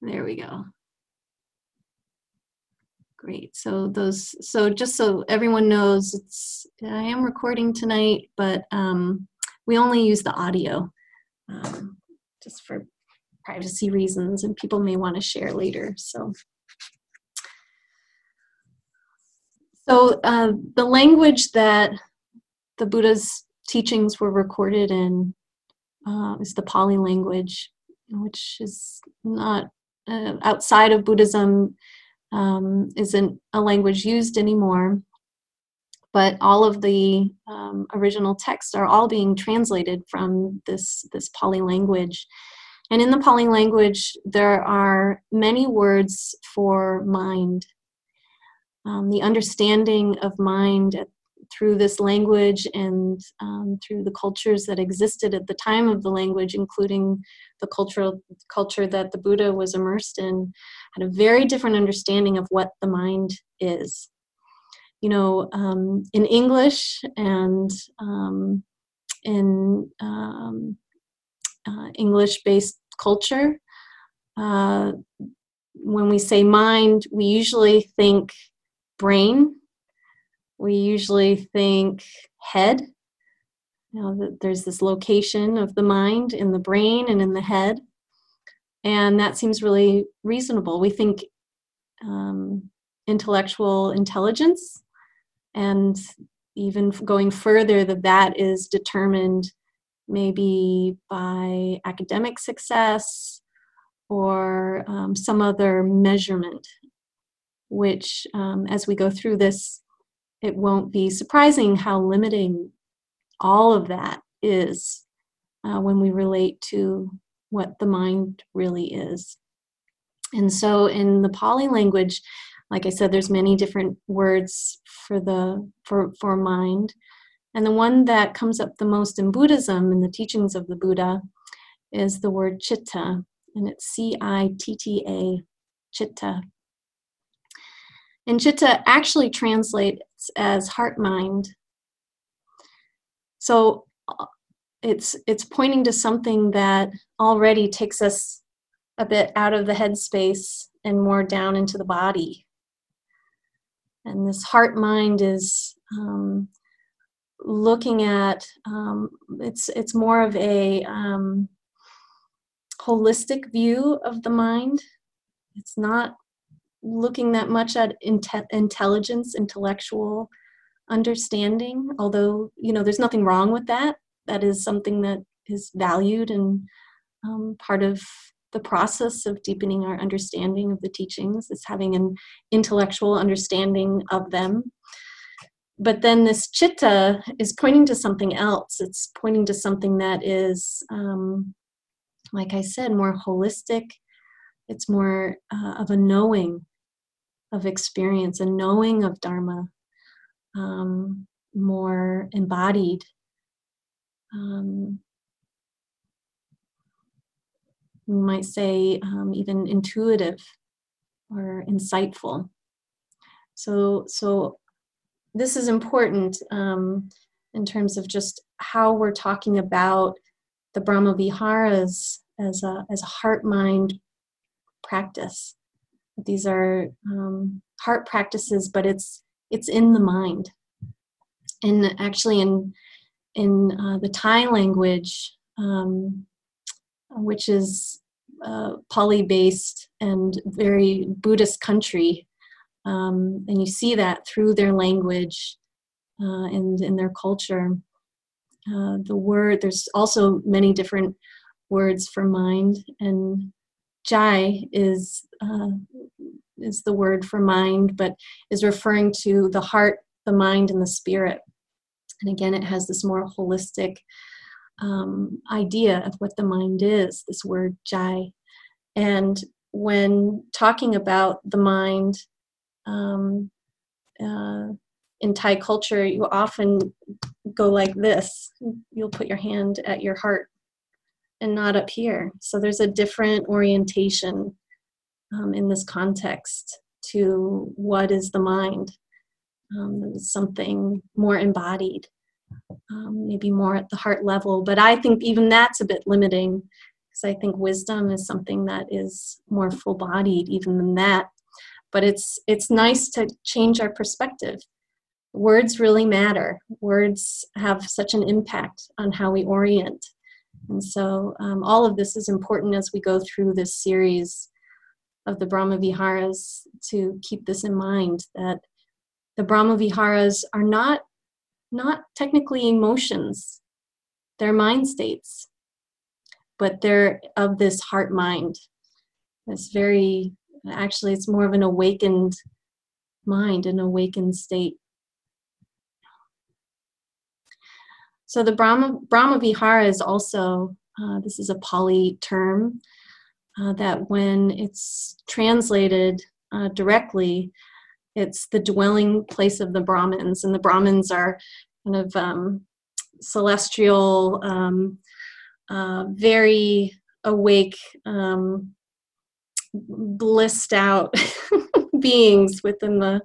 There we go. Great. So those, so just so everyone knows, it's I am recording tonight, but um, we only use the audio um, just for privacy reasons, and people may want to share later. So, so uh, the language that the Buddha's teachings were recorded in uh, is the Pali language, which is not uh, outside of Buddhism um, isn't a language used anymore, but all of the um, original texts are all being translated from this, this Pali language. And in the Pali language, there are many words for mind. Um, the understanding of mind through this language and um, through the cultures that existed at the time of the language, including the cultural culture that the Buddha was immersed in, had a very different understanding of what the mind is. You know, um, in English and um, in um, uh, English-based culture, uh, when we say mind, we usually think brain we usually think head. You know, that there's this location of the mind in the brain and in the head. And that seems really reasonable. We think um, intellectual intelligence and even going further that that is determined maybe by academic success or um, some other measurement which um, as we go through this it won't be surprising how limiting all of that is uh, when we relate to what the mind really is. And so in the Pali language, like I said, there's many different words for the for, for mind. And the one that comes up the most in Buddhism, in the teachings of the Buddha, is the word chitta, and it's C-I-T-T-A, chitta. And chitta actually translates as heart mind. So it's it's pointing to something that already takes us a bit out of the headspace and more down into the body. And this heart mind is um, looking at um, it's it's more of a um, holistic view of the mind. It's not looking that much at inte- intelligence, intellectual understanding, although, you know, there's nothing wrong with that. That is something that is valued and um, part of the process of deepening our understanding of the teachings is having an intellectual understanding of them. But then this chitta is pointing to something else. It's pointing to something that is, um, like I said, more holistic. It's more uh, of a knowing of experience, and knowing of Dharma, um, more embodied. Um, we might say um, even intuitive or insightful. So, so this is important um, in terms of just how we're talking about the Brahma Viharas as a, as a heart mind practice. These are um, heart practices, but it's it's in the mind. And actually, in in uh, the Thai language, um, which is uh, Pali based and very Buddhist country, um, and you see that through their language uh, and in their culture. Uh, the word there's also many different words for mind and jai is uh, is the word for mind, but is referring to the heart, the mind, and the spirit. And again, it has this more holistic um, idea of what the mind is. This word jai, and when talking about the mind um, uh, in Thai culture, you often go like this. You'll put your hand at your heart and not up here. So there's a different orientation um, in this context to what is the mind. Um, something more embodied, um, maybe more at the heart level. But I think even that's a bit limiting. because I think wisdom is something that is more full-bodied even than that. But it's it's nice to change our perspective. Words really matter. Words have such an impact on how we orient. And so um, all of this is important as we go through this series of the Brahma Viharas to keep this in mind that the Brahma Viharas are not not technically emotions. They're mind states, but they're of this heart mind. It's very, actually, it's more of an awakened mind, an awakened state. So the Brahma, Brahma Vihara is also, uh, this is a Pali term, uh, that when it's translated uh, directly, it's the dwelling place of the Brahmins, and the Brahmins are kind of um, celestial, um, uh, very awake, um, blissed out beings within the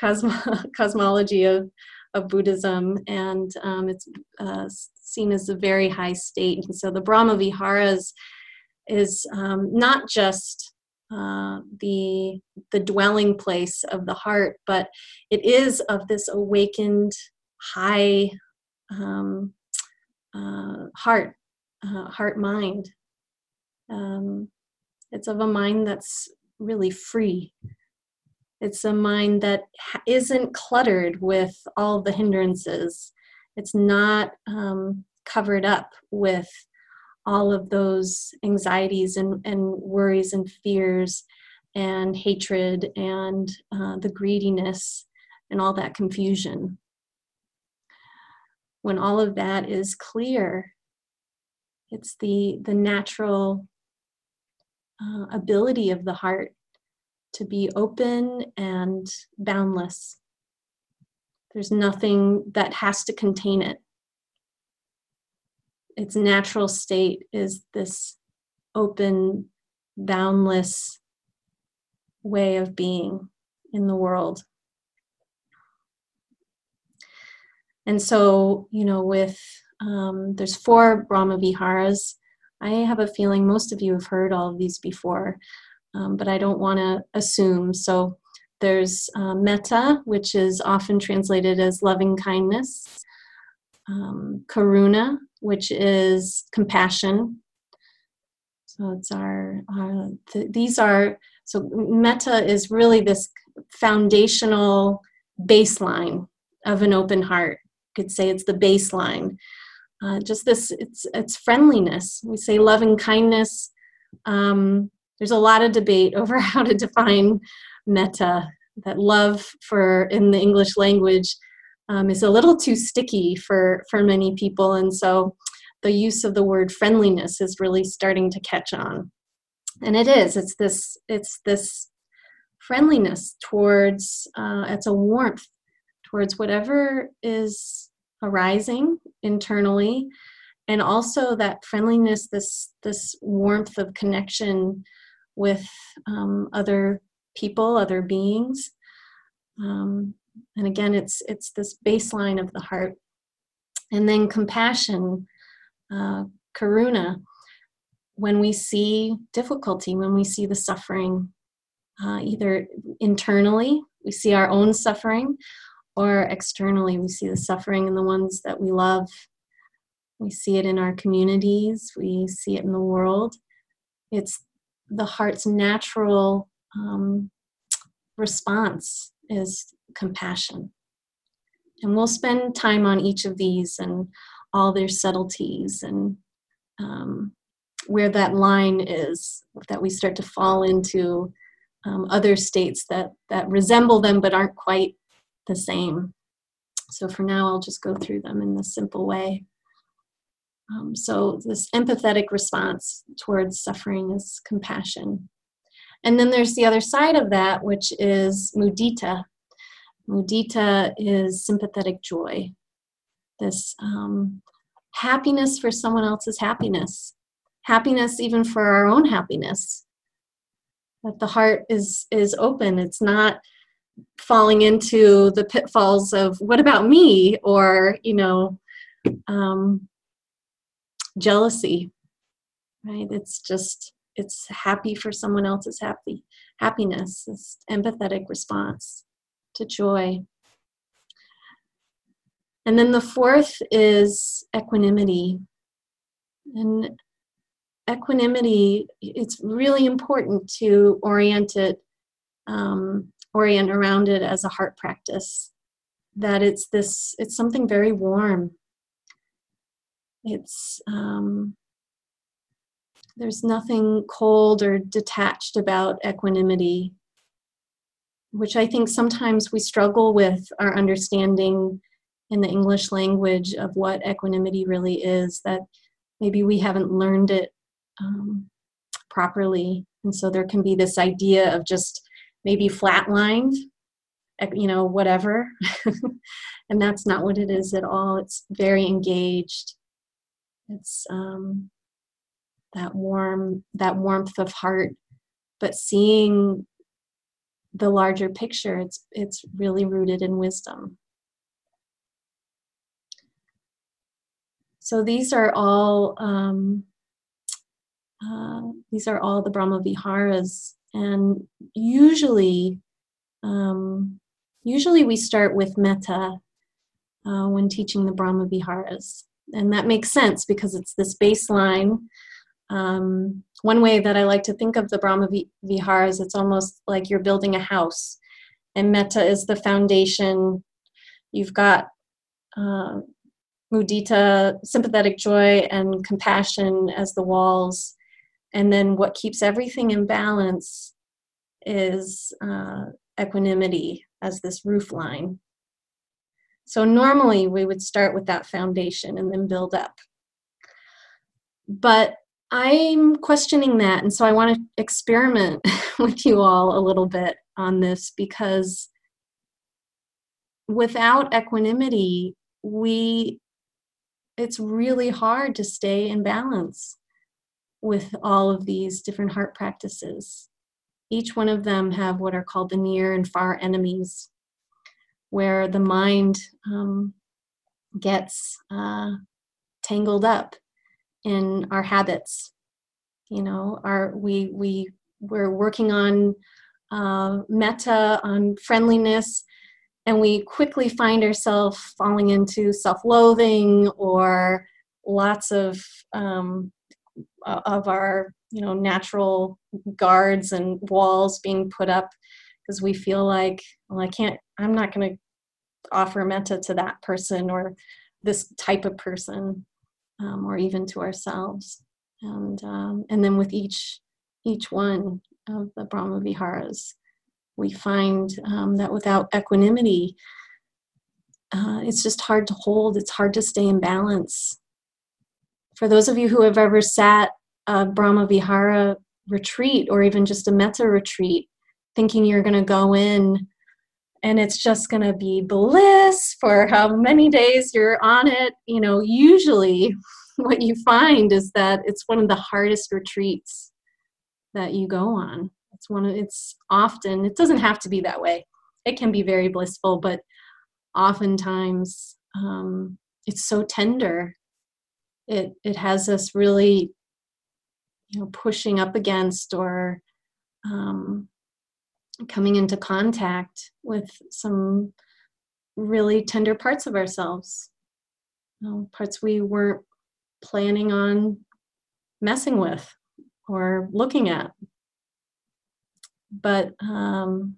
cosmo- cosmology of, of Buddhism, and um, it's uh, seen as a very high state. And so the Brahma Viharas is um, not just uh, the the dwelling place of the heart, but it is of this awakened high um, uh, heart, uh, heart mind. Um, it's of a mind that's really free. It's a mind that isn't cluttered with all the hindrances. It's not um, covered up with all of those anxieties and, and worries and fears and hatred and uh, the greediness and all that confusion when all of that is clear it's the the natural uh, ability of the heart to be open and boundless. There's nothing that has to contain it. Its natural state is this open boundless way of being in the world. And so, you know, with um, there's four Brahma Viharas. I have a feeling most of you have heard all of these before, um, but I don't want to assume. So there's uh, metta, which is often translated as loving kindness, um, karuna, which is compassion. So it's our, our th- these are, so metta is really this foundational baseline of an open heart You could say it's the baseline. Uh, just this, it's it's friendliness. We say loving kindness. Um, there's a lot of debate over how to define metta. That love for in the English language um, is a little too sticky for for many people, and so the use of the word friendliness is really starting to catch on. And it is. It's this. It's this friendliness towards. Uh, it's a warmth towards whatever is arising internally and also that friendliness this this warmth of connection with um, other people other beings um, and again it's it's this baseline of the heart and then compassion uh, karuna when we see difficulty when we see the suffering uh, either internally we see our own suffering or externally, we see the suffering in the ones that we love. We see it in our communities, we see it in the world. It's the heart's natural um, response is compassion. And we'll spend time on each of these and all their subtleties and um, where that line is that we start to fall into um, other states that that resemble them but aren't quite the same. So for now, I'll just go through them in this simple way. Um, so this empathetic response towards suffering is compassion. And then there's the other side of that, which is mudita. Mudita is sympathetic joy. This um, happiness for someone else's happiness, happiness even for our own happiness. That the heart is is open. It's not falling into the pitfalls of what about me or you know um, jealousy right? It's just it's happy for someone else's happy happiness, this empathetic response to joy. And then the fourth is equanimity. And equanimity, it's really important to orient it, um, orient around it as a heart practice. That it's this, it's something very warm. It's um, there's nothing cold or detached about equanimity, which I think sometimes we struggle with our understanding in the English language of what equanimity really is, that maybe we haven't learned it um, properly. And so there can be this idea of just maybe flatlined, you know, whatever. and that's not what it is at all. It's very engaged. It's um, that warm that warmth of heart. But seeing the larger picture it's it's really rooted in wisdom. So these are all um, uh, these are all the brahma viharas. And usually um, usually we start with metta uh, when teaching the brahma viharas and that makes sense because it's this baseline um, one way that I like to think of the Brahma Vihara is it's almost like you're building a house, and metta is the foundation. You've got uh, mudita, sympathetic joy, and compassion as the walls. And then what keeps everything in balance is uh, equanimity as this roof line. So normally we would start with that foundation and then build up. But I'm questioning that. And so I want to experiment with you all a little bit on this because without equanimity, we it's really hard to stay in balance with all of these different heart practices. Each one of them have what are called the near and far enemies, where the mind um, gets uh, tangled up in our habits. You know our we we we're working on uh, metta on friendliness and we quickly find ourselves falling into self-loathing or lots of um, of our you know natural guards and walls being put up because we feel like well i can't i'm not going to offer metta to that person or this type of person um, or even to ourselves. And um, and then with each each one of the Brahma Viharas, we find um, that without equanimity, uh, it's just hard to hold. It's hard to stay in balance. For those of you who have ever sat a Brahma Vihara retreat or even just a Metta retreat, thinking you're going to go in and it's just going to be bliss for how many days you're on it. You know, usually what you find is that it's one of the hardest retreats that you go on. It's one of it's often it doesn't have to be that way. It can be very blissful, but oftentimes um, it's so tender. It it has us really, you know, pushing up against or um, coming into contact with some really tender parts of ourselves, you know, parts we weren't planning on messing with or looking at. But um,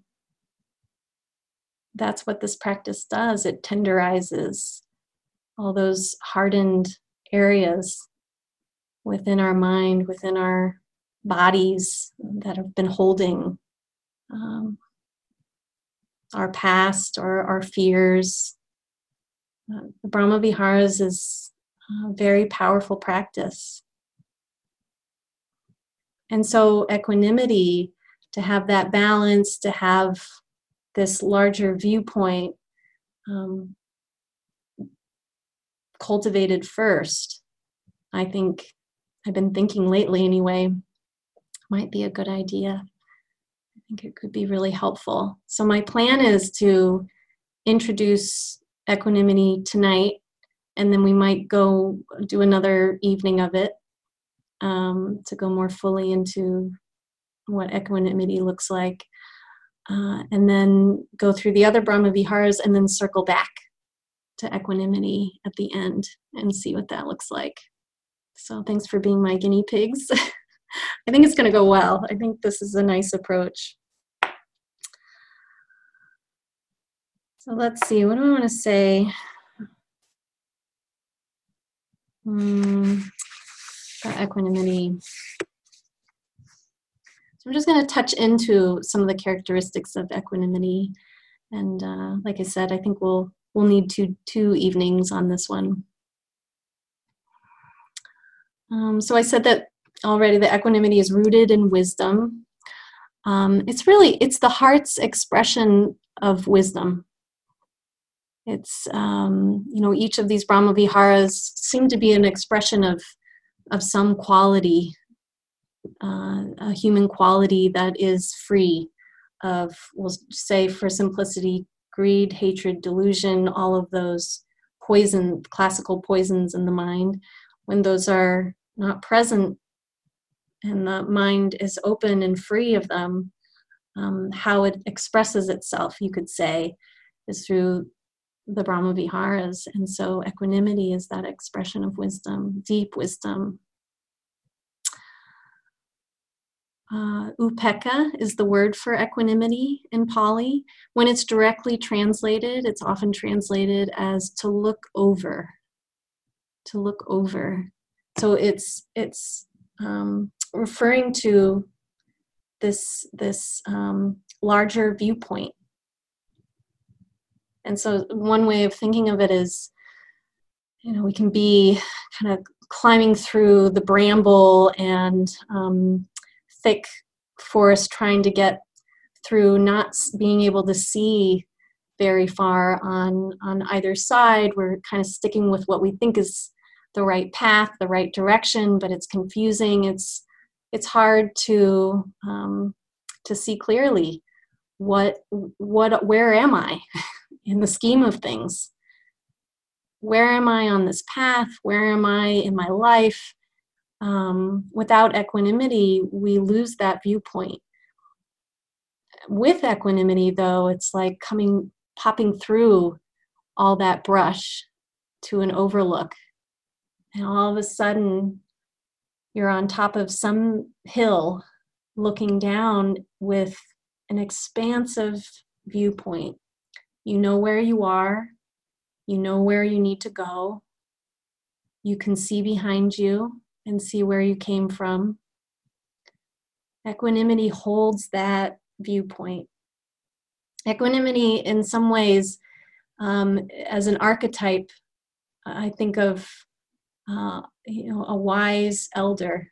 that's what this practice does it tenderizes all those hardened areas within our mind, within our bodies that have been holding um, our past or our fears. Uh, the Brahma Viharas is a very powerful practice. And so, equanimity, to have that balance, to have this larger viewpoint um, cultivated first, I think I've been thinking lately anyway, might be a good idea think it could be really helpful. So, my plan is to introduce equanimity tonight, and then we might go do another evening of it. um, to go more fully into what equanimity looks like. Uh, and then go through the other Brahma Viharas and then circle back to equanimity at the end and see what that looks like. So thanks for being my guinea pigs. I think it's going to go well. I think this is a nice approach. So let's see, what do I want to say? Hmm, equanimity. So I'm just going to touch into some of the characteristics of equanimity. And uh, like I said, I think we'll we'll need two two evenings on this one. Um, so I said that already. The equanimity is rooted in wisdom. Um, it's really it's the heart's expression of wisdom. It's um, you know each of these Brahma Viharas seem to be an expression of of some quality uh, a human quality that is free of, we'll say for simplicity, greed, hatred, delusion, all of those poison, classical poisons in the mind. When those are not present and the mind is open and free of them, um, how it expresses itself, you could say, is through the Brahma Viharas. And so equanimity is that expression of wisdom, deep wisdom, Uh, upekkha is the word for equanimity in Pali. When it's directly translated, it's often translated as to look over. To look over. So it's it's um, referring to this this um, larger viewpoint. And so one way of thinking of it is, you know, we can be kind of climbing through the bramble and um, thick forest trying to get through not being able to see very far on on either side. We're kind of sticking with what we think is the right path the right direction but it's confusing. It's it's hard to um, to see clearly what what where am i in the scheme of things where am i on this path where am i in my life um, without equanimity, we lose that viewpoint. With equanimity, though, it's like coming, popping through all that brush to an overlook. And all of a sudden, you're on top of some hill looking down with an expansive viewpoint. You know where you are, you know where you need to go, you can see behind you, and see where you came from. Equanimity holds that viewpoint. Equanimity, in some ways, um, as an archetype, I think of uh, you know a wise elder,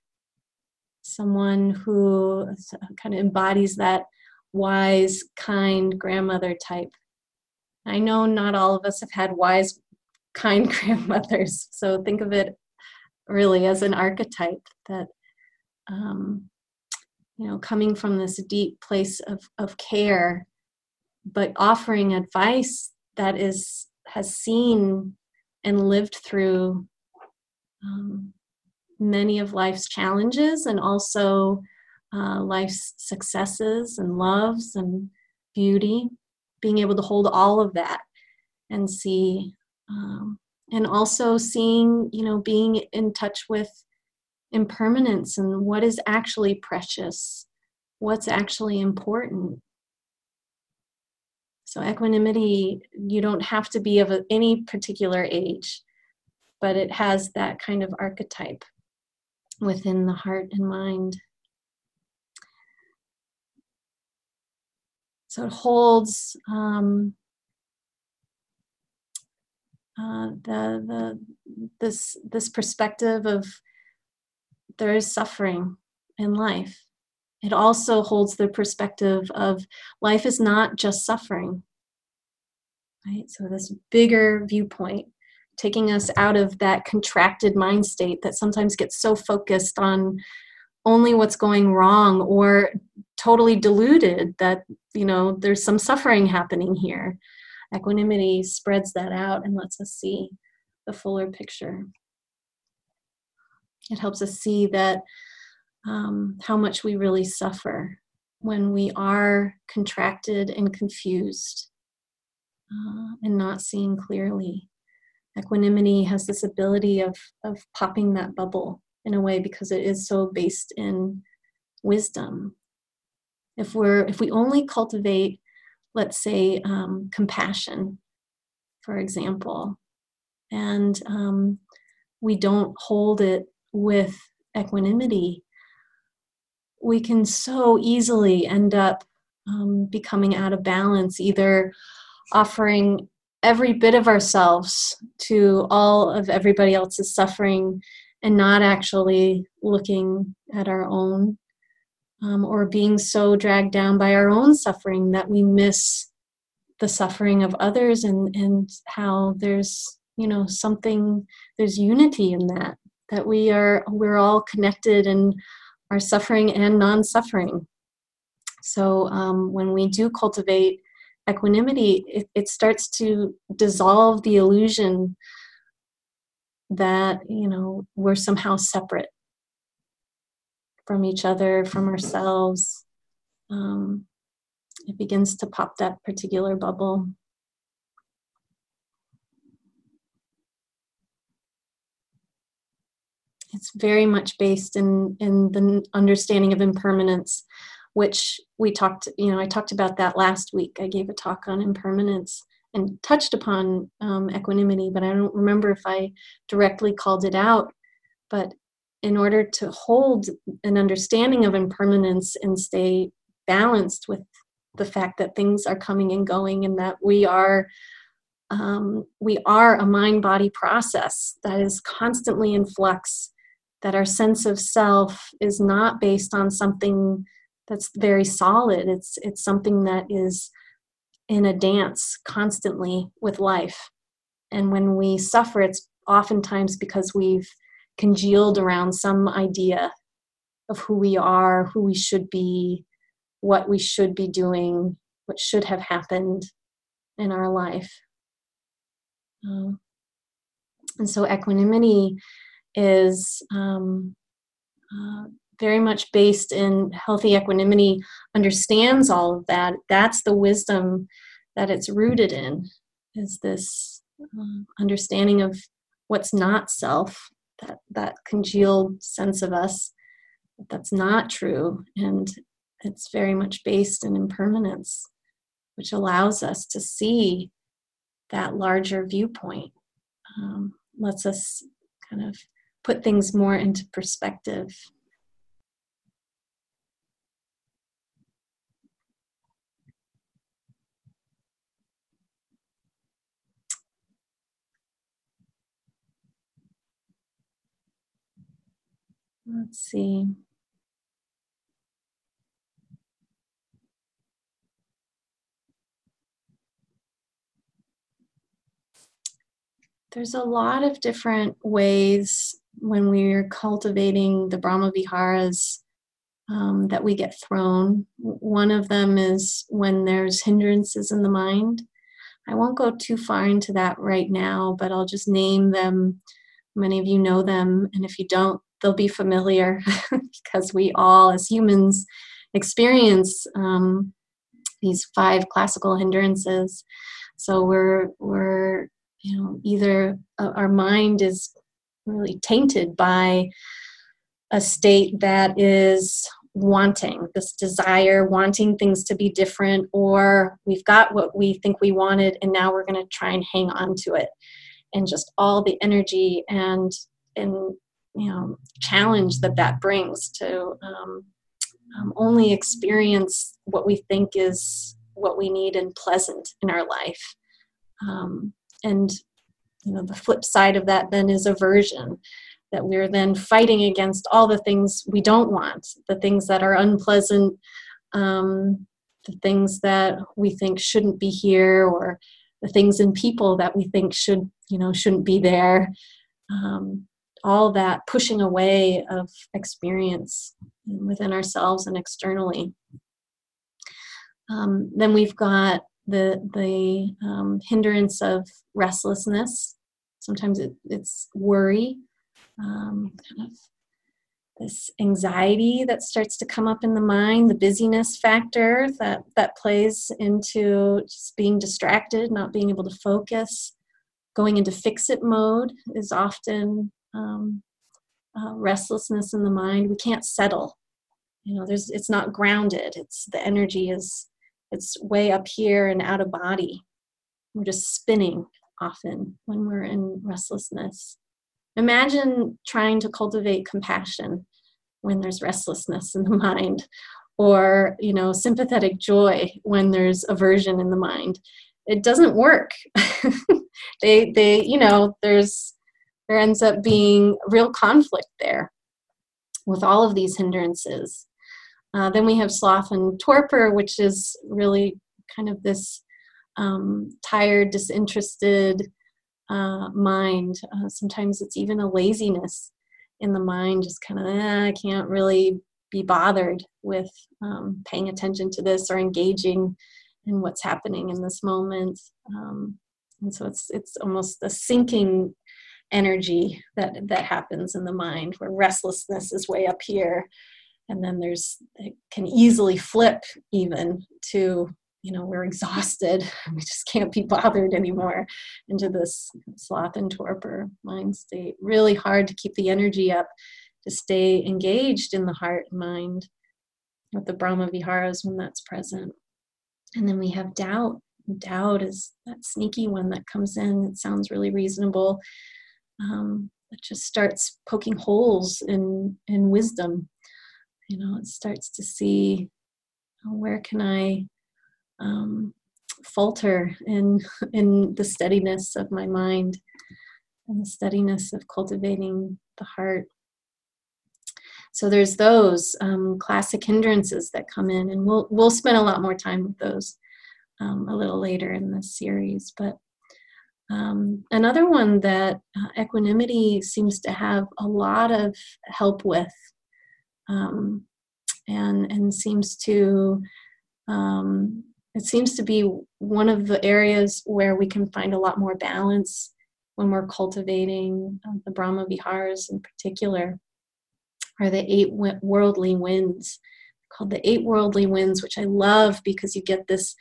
someone who kind of embodies that wise, kind grandmother type. I know not all of us have had wise, kind grandmothers, so think of it really as an archetype that um, you know coming from this deep place of, of care but offering advice that is has seen and lived through um, many of life's challenges and also uh, life's successes and loves and beauty being able to hold all of that and see um, and also seeing you know being in touch with impermanence and what is actually precious what's actually important. So equanimity you don't have to be of any particular age but it has that kind of archetype within the heart and mind so it holds um, uh, the the this this perspective of there is suffering in life. It also holds the perspective of life is not just suffering. Right? So this bigger viewpoint taking us out of that contracted mind state that sometimes gets so focused on only what's going wrong or totally deluded that you know there's some suffering happening here Equanimity spreads that out and lets us see the fuller picture. It helps us see that um, how much we really suffer when we are contracted and confused uh, and not seeing clearly. Equanimity has this ability of, of popping that bubble in a way because it is so based in wisdom. If we're if we only cultivate, let's say, um, compassion, for example, and um, we don't hold it with equanimity, we can so easily end up um, becoming out of balance, either offering every bit of ourselves to all of everybody else's suffering and not actually looking at our own, um, or being so dragged down by our own suffering that we miss the suffering of others and, and how there's you know something there's unity in that that we are we're all connected and are suffering and non-suffering. So um, when we do cultivate equanimity it, it starts to dissolve the illusion that you know we're somehow separate from each other from ourselves. Um, it begins to pop that particular bubble. It's very much based in in the understanding of impermanence which we talked you know i talked about that last week. I gave a talk on impermanence and touched upon um, equanimity but i don't remember if i directly called it out. But in order to hold an understanding of impermanence and stay balanced with the fact that things are coming and going and that we are um, we are a mind body process that is constantly in flux that our sense of self is not based on something that's very solid. It's it's something that is in a dance constantly with life. And when we suffer it's oftentimes because we've congealed around some idea of who we are who we should be what we should be doing what should have happened in our life. Um, and so equanimity is um, uh, very much based in healthy equanimity, understands all of that. That's the wisdom that it's rooted in, is this uh, understanding of what's not self, that, that congealed sense of us that's not true. And it's very much based in impermanence, which allows us to see that larger viewpoint, um, lets us kind of put things more into perspective. Let's see. There's a lot of different ways when we're cultivating the Brahma Viharas um, that we get thrown. One of them is when there's hindrances in the mind. I won't go too far into that right now, but I'll just name them. Many of you know them, and if you don't, they'll be familiar because we all, as humans, experience um, these five classical hindrances. So we're we're you know either uh, our mind is really tainted by a state that is wanting this desire wanting things to be different or we've got what we think we wanted and now we're going to try and hang on to it and just all the energy and and you know challenge that that brings to um, um, only experience what we think is what we need and pleasant in our life. Um, and you know the flip side of that then is aversion that we're then fighting against all the things we don't want the things that are unpleasant um, the things that we think shouldn't be here or the things in people that we think should you know shouldn't be there. Um, all that pushing away of experience within ourselves and externally um, then we've got the the um, hindrance of restlessness. Sometimes it, it's worry. um, kind of this anxiety that starts to come up in the mind, the busyness factor that that plays into just being distracted, not being able to focus. Going into fix it mode is often um, uh, restlessness in the mind. We can't settle. You know, there's it's not grounded. It's the energy is it's way up here and out of body. We're just spinning often when we're in restlessness. Imagine trying to cultivate compassion when there's restlessness in the mind or you know sympathetic joy when there's aversion in the mind it doesn't work they they you know there's there ends up being real conflict there with all of these hindrances. Uh, then we have sloth and torpor which is really kind of this um, tired disinterested uh, mind. Uh, sometimes it's even a laziness in the mind just kind of eh, i can't really be bothered with um, paying attention to this or engaging in what's happening in this moment. Um, and so it's it's almost a sinking energy that that happens in the mind where restlessness is way up here. And then there's it can easily flip even to you know we're exhausted. We just can't be bothered anymore into this sloth and torpor mind state. Really hard to keep the energy up to stay engaged in the heart and mind with the brahma viharas when that's present. And then we have doubt. Doubt is that sneaky one that comes in. It sounds really reasonable um, it just starts poking holes in in wisdom you know it starts to see oh, where can i um, falter in in the steadiness of my mind and the steadiness of cultivating the heart. So there's those um, classic hindrances that come in, and we'll we'll spend a lot more time with those um, a little later in this series. But um, another one that uh, equanimity seems to have a lot of help with, um, and and seems to um, it seems to be one of the areas where we can find a lot more balance when we're cultivating uh, the Brahma Viharas in particular, are the eight worldly winds, called the eight worldly winds, which I love because you get this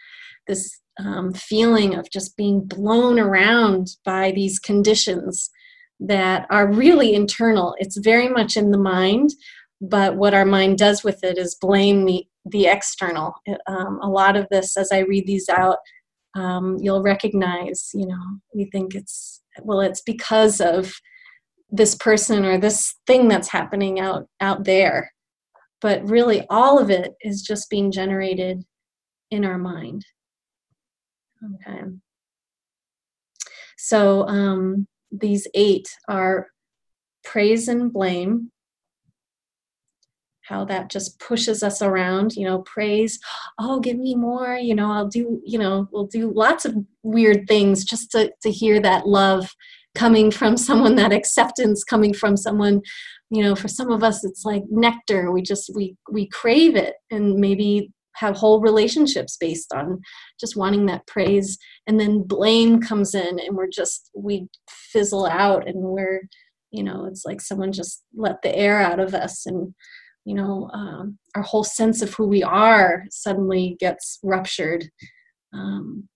this um, feeling of just being blown around by these conditions that are really internal. It's very much in the mind, but what our mind does with it is blame the the external. Um, a lot of this, as I read these out, um, you'll recognize, you know, we think it's, well, it's because of this person or this thing that's happening out out there but really all of it is just being generated in our mind okay. So um, these eight are praise and blame. How that just pushes us around you know praise oh give me more you know i'll do you know we'll do lots of weird things just to, to hear that love coming from someone that acceptance coming from someone. You know for some of us it's like nectar. We just we we crave it. And maybe have whole relationships based on just wanting that praise. And then blame comes in and we're just we fizzle out and we're you know it's like someone just let the air out of us and you know um, our whole sense of who we are suddenly gets ruptured. Um,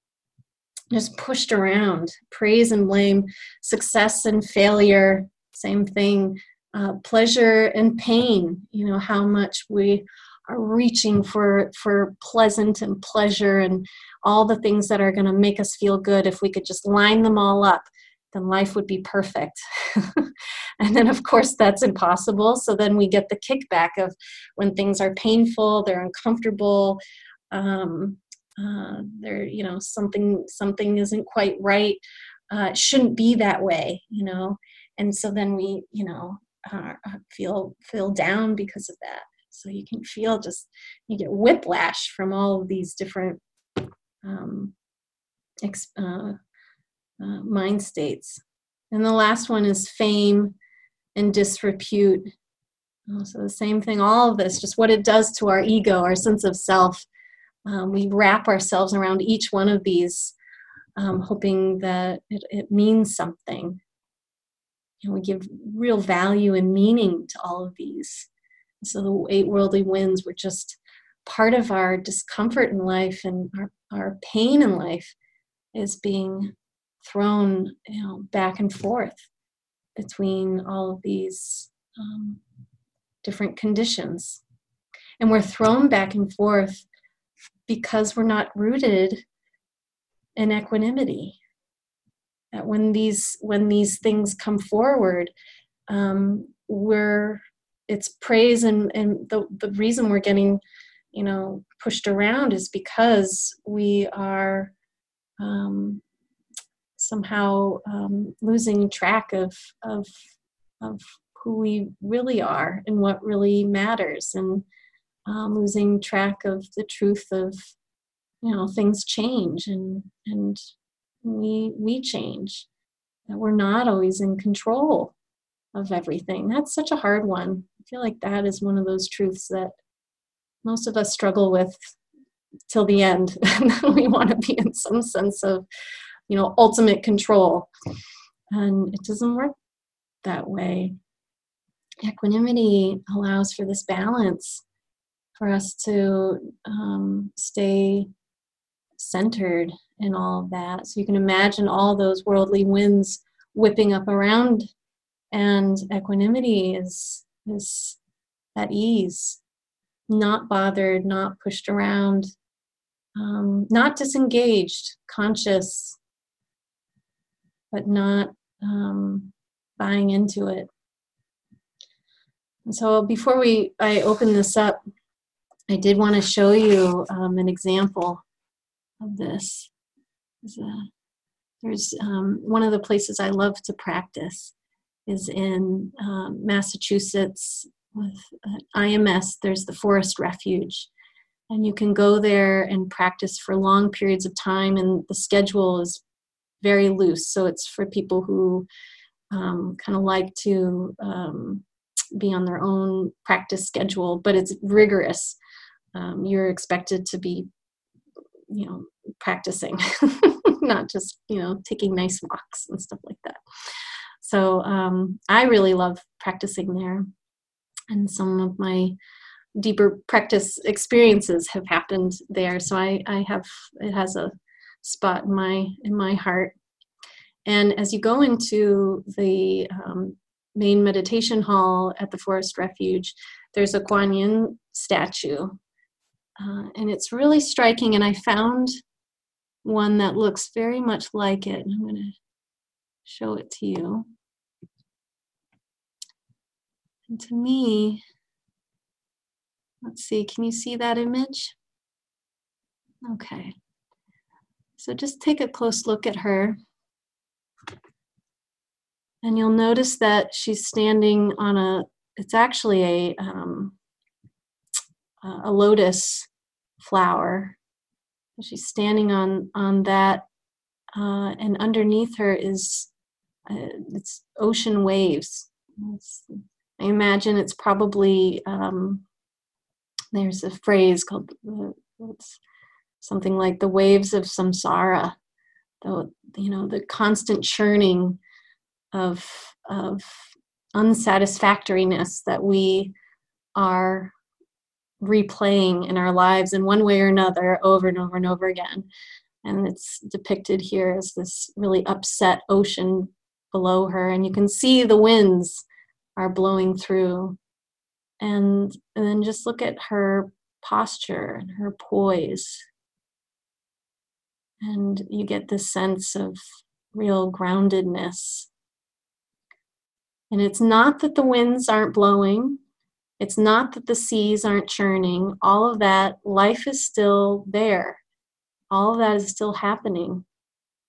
just pushed around. Praise and blame success and failure same thing. Uh, pleasure and pain you know how much we are reaching for for pleasant and pleasure and all the things that are going to make us feel good if we could just line them all up then life would be perfect. and then, of course, that's impossible. So then we get the kickback of when things are painful, they're uncomfortable, um, uh, they're, you know, something something isn't quite right. Uh, it shouldn't be that way, you know. And so then we, you know, uh feel feel down because of that. So you can feel just you get whiplash from all of these different um, ex- uh, uh, mind states. And the last one is fame and disrepute. Uh, so the same thing, all of this, just what it does to our ego, our sense of self. Um, we wrap ourselves around each one of these, um, hoping that it, it means something. know, we give real value and meaning to all of these. So the eight worldly winds were just part of our discomfort in life and our, our pain in life is being thrown you know, back and forth between all of these um, different conditions. And we're thrown back and forth because we're not rooted in equanimity. That when these when these things come forward, um, we're it's praise and, and the, the reason we're getting you know pushed around is because we are um, somehow um, losing track of of of who we really are and what really matters and um, losing track of the truth of you know things change and and we we change. That we're not always in control of everything. That's such a hard one. I feel like that is one of those truths that most of us struggle with till the end. We want to be in some sense of you know ultimate control. And it doesn't work that way. Equanimity allows for this balance for us to um, stay centered in all of that. So you can imagine all those worldly winds whipping up around and equanimity is is at ease not bothered not pushed around um, not disengaged conscious but not um, buying into it. And so before we I open this up, I did want to show you um, an example of this. There's um, one of the places I love to practice is in um, Massachusetts with uh, IMS. There's the Forest Refuge, and you can go there and practice for long periods of time. And the schedule is very loose. So it's for people who um, kind of like to um, be on their own practice schedule, but it's rigorous. Um, you're expected to be, you know, practicing, not just, you know, taking nice walks and stuff like that. So um, I really love practicing there. And some of my deeper practice experiences have happened there. So I, I have, it has a spot in my in my heart. And as you go into the um, main meditation hall at the Forest Refuge, there's a Kuan Yin statue. Uh, and it's really striking. And I found one that looks very much like it. I'm going to show it to you. And to me, let's see, can you see that image? Okay. So just take a close look at her. And you'll notice that she's standing on a, it's actually a, um, a lotus flower. She's standing on, on that, uh, and underneath her is, uh, it's ocean waves. It's, I imagine it's probably, um, there's a phrase called, uh, something like the waves of samsara, the you know the constant churning of of unsatisfactoriness that we are replaying in our lives in one way or another over and over and over again. And it's depicted here as this really upset ocean below her, and you can see the winds are blowing through. And, and then just look at her posture and her poise and you get this sense of real groundedness. And it's not that the winds aren't blowing, it's not that the seas aren't churning. All of that, life is still there. All of that is still happening.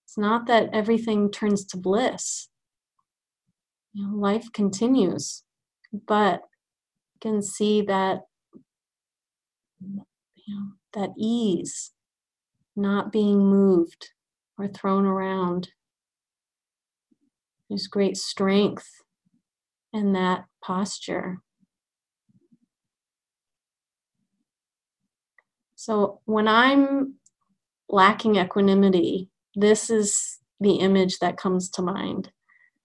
It's not that everything turns to bliss. You know, life continues, but you can see that you know, that ease not being moved or thrown around. There's great strength in that posture. So when I'm lacking equanimity, this is the image that comes to mind.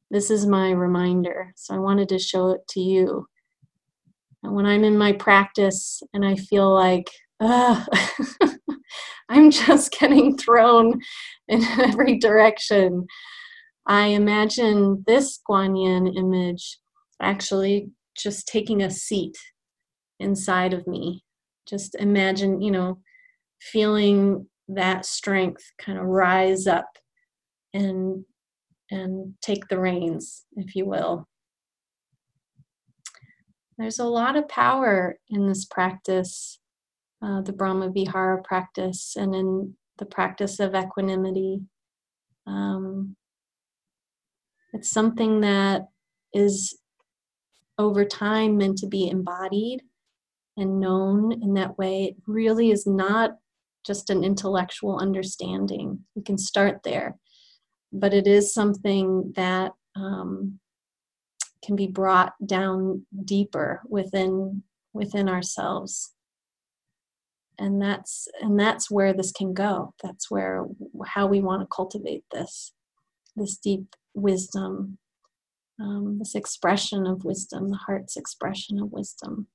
This is my reminder. So I wanted to show it to you. And when I'm in my practice and I feel like, I'm just getting thrown in every direction, I imagine this Guanyin image actually just taking a seat inside of me. Just imagine, you know, feeling that strength kind of rise up and and take the reins, if you will. There's a lot of power in this practice, uh, the Brahma Vihara practice, and in the practice of equanimity. Um, it's something that is over time meant to be embodied and known in that way. It really is not just an intellectual understanding. We can start there but it is something that um, can be brought down deeper within within ourselves. And that's and that's where this can go. That's where how we want to cultivate this this deep wisdom um, this expression of wisdom the heart's expression of wisdom.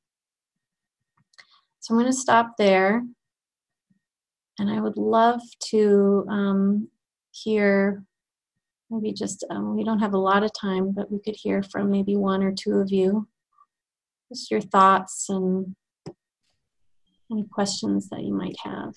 So i'm going to stop there. And i would love to um, hear maybe just um, we don't have a lot of time but we could hear from maybe one or two of you. Just your thoughts and any questions that you might have.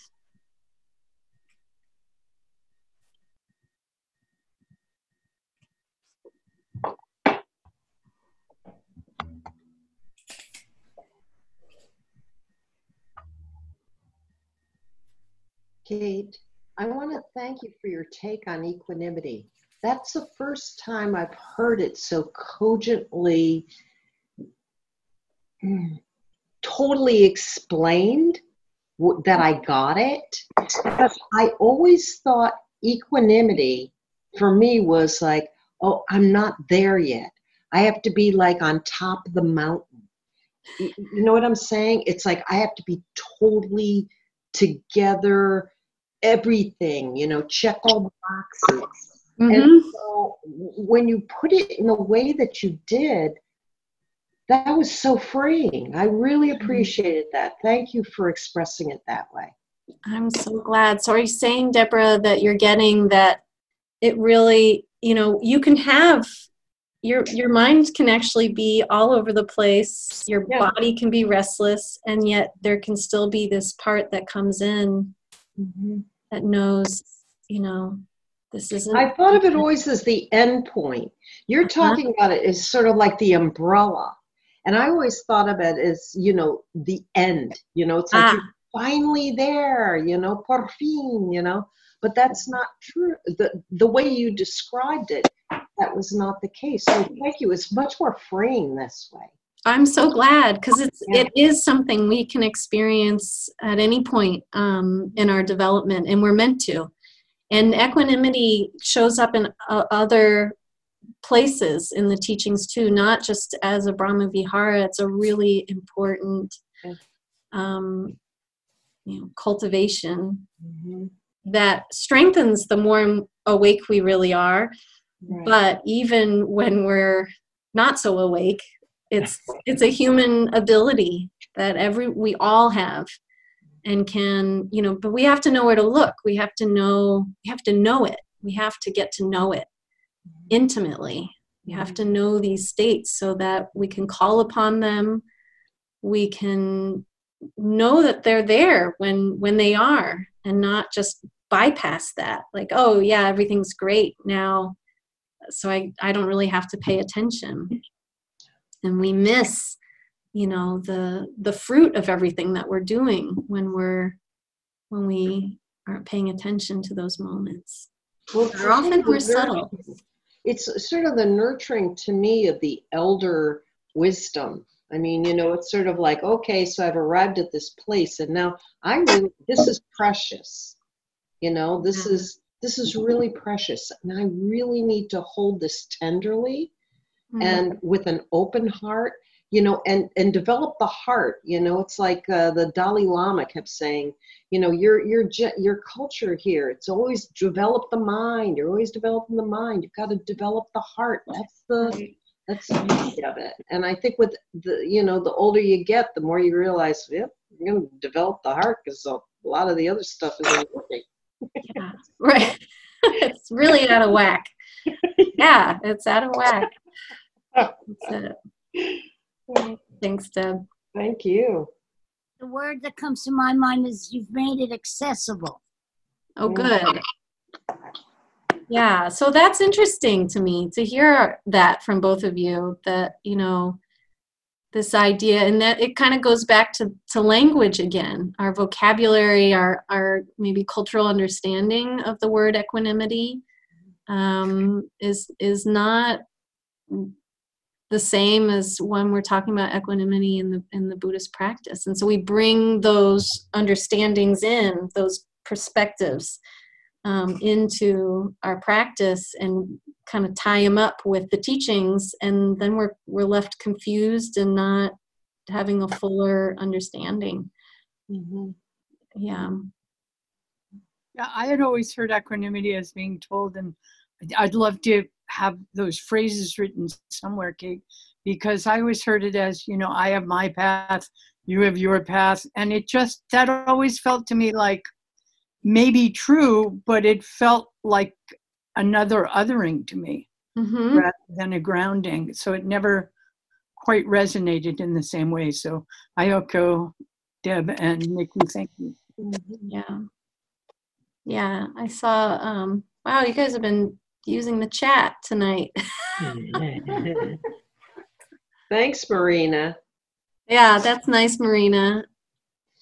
Kate, I want to thank you for your take on equanimity that's the first time I've heard it so cogently, mm, totally explained that I got it. Because I always thought equanimity for me was like, oh, I'm not there yet. I have to be like on top of the mountain. You know what I'm saying? It's like I have to be totally together, everything, you know, check all the boxes. Mm-hmm. And so when you put it in the way that you did, that was so freeing. I really mm-hmm. appreciated that. Thank you for expressing it that way. I'm so glad. So are you saying, Deborah, that you're getting that it really, you know, you can have your your mind can actually be all over the place. Your yeah. body can be restless, and yet there can still be this part that comes in mm-hmm. that knows, you know, this isn't. I thought of it always as the end point. You're uh-huh. talking about it as sort of like the umbrella. And I always thought of it as, you know, the end. You know, it's like ah. you're finally there, you know, por fin, you know. But that's not true. The the way you described it, that was not the case. So thank you. It's much more freeing this way. I'm so glad because it's yeah. it is something we can experience at any point um, in our development, and we're meant to. And equanimity shows up in uh, other places in the teachings too, not just as a Brahma Vihara. It's a really important um, you know, cultivation mm-hmm. that strengthens the more awake we really are. Right. But even when we're not so awake, it's it's a human ability that every we all have and can you know but we have to know where to look. We have to know we have to know it. We have to get to know it intimately. We have to know these states so that we can call upon them. We can know that they're there when when they are and not just bypass that. Like oh yeah everything's great now. So i i don't really have to pay attention. And we miss you know the the fruit of everything that we're doing when we're when we aren't paying attention to those moments. Well they're often more subtle. it's sort of the nurturing to me of the elder wisdom. I mean you know it's sort of like okay so i've arrived at this place and now i really this is precious. You know this is this is really precious and i really need to hold this tenderly mm-hmm. and with an open heart you know, and and develop the heart. You know, it's like uh, the Dalai Lama kept saying, you know, your your your culture here. It's always develop the mind. You're always developing the mind. You've got to develop the heart. That's the that's the beauty of it. And I think with the you know, the older you get, the more you realize, yep, you're gonna develop the heart because a lot of the other stuff isn't working. yeah, right. it's really out of whack. Yeah, it's out of whack. That's it. Thanks, Deb. Thank you. The word that comes to my mind is you've made it accessible. Oh, good. Yeah, so that's interesting to me to hear that from both of you that, you know, this idea and that it kind of goes back to, to language again our vocabulary our, our maybe cultural understanding of the word equanimity um, is is not the same as when we're talking about equanimity in the in the buddhist practice. And so we bring those understandings in those perspectives um, into our practice and kind of tie them up with the teachings and then we're we're left confused and not having a fuller understanding. Mm-hmm. yeah. Yeah i had always heard equanimity as being told and i'd love to have those phrases written somewhere kate because i always heard it as you know i have my path you have your path and it just that always felt to me like maybe true but it felt like another othering to me mm-hmm. rather than a grounding. So it never quite resonated in the same way. So I echo Deb and Nikki. Thank you. Mm-hmm. Yeah. Yeah. I saw, um, wow, you guys have been using the chat tonight. Thanks, Marina. Yeah, that's nice, Marina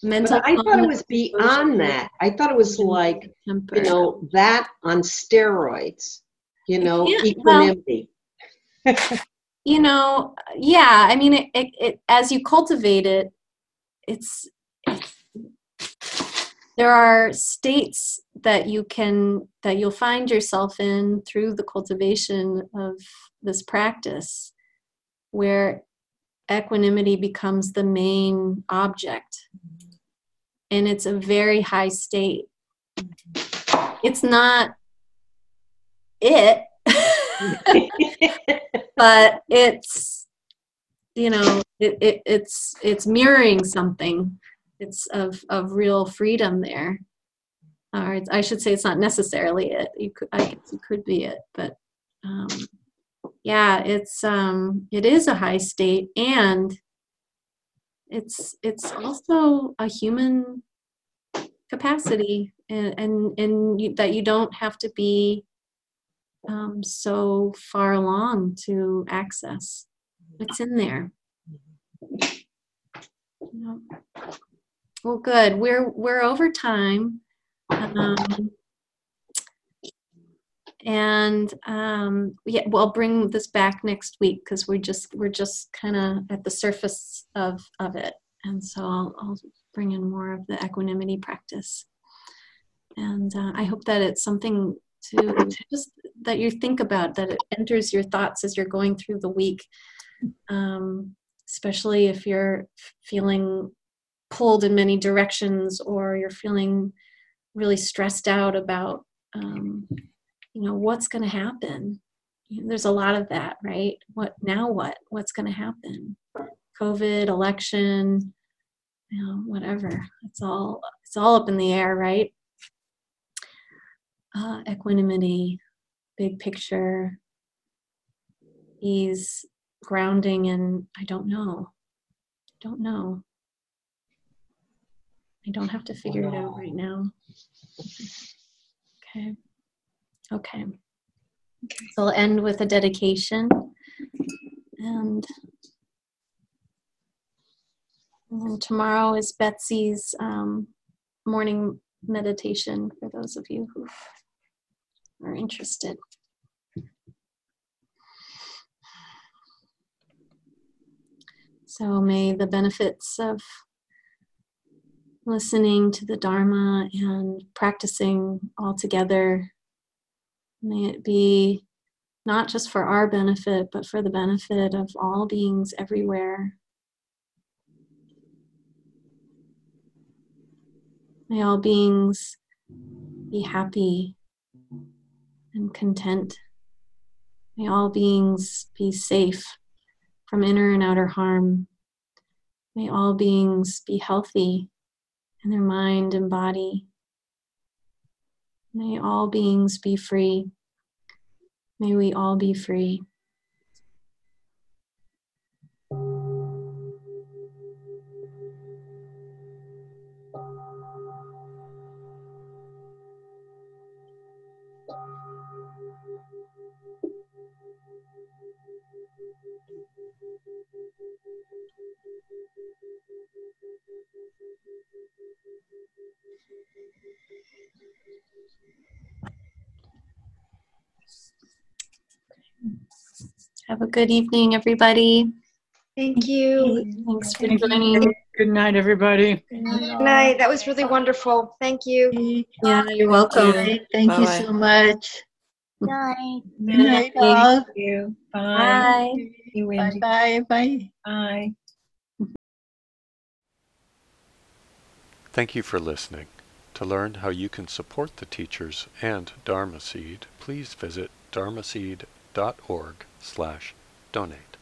mental but I thought it was beyond that. I thought it was like temper. you know that on steroids. You know, yeah, equanimity. Well, you know, yeah. I mean, it, it, it, as you cultivate it, it's, it's there are states that you can that you'll find yourself in through the cultivation of this practice where equanimity becomes the main object and it's a very high state. It's not it, but it's you know it, it, it's it's mirroring something. It's of of real freedom there. Or I should say it's not necessarily it. You could I guess it could be it, but um, yeah, it's um, it is a high state and it's it's also a human capacity and and, and you, that you don't have to be um, so far along to access it's in there well good. We're we're over time. Um, and um, yeah, well, bring this back next week because we're just we're just kind of at the surface of of it, and so I'll, I'll bring in more of the equanimity practice. And uh, I hope that it's something to just that you think about that it enters your thoughts as you're going through the week, um, especially if you're feeling pulled in many directions or you're feeling really stressed out about um, you know what's going to happen there's a lot of that right? What now what? What's going to happen? Covid election you know whatever. It's all it's all up in the air right? Uh, equanimity big picture ease grounding and i don't know. Don't know i don't have to figure it out right now okay Okay. okay. So I'll end with a dedication. And, and tomorrow is Betsy's um, morning meditation for those of you who are interested. So may the benefits of listening to the Dharma and practicing all together May it be not just for our benefit, but for the benefit of all beings everywhere. May all beings be happy and content. May all beings be safe from inner and outer harm. May all beings be healthy in their mind and body. May all beings be free. May we all be free. Have a good evening, everybody. Thank you. Thanks for Thank you. joining. Good night, everybody. Good night. That was really wonderful. Thank you. Yeah, you're welcome. Okay, thank you Bye-bye. so much. Good Night. Good night, all. Thank you. Bye. Bye. You, Bye bye bye. Bye. Thank you for listening. To learn how you can support the teachers and Dharma Seed, please visit dharmaseed.org slash donate.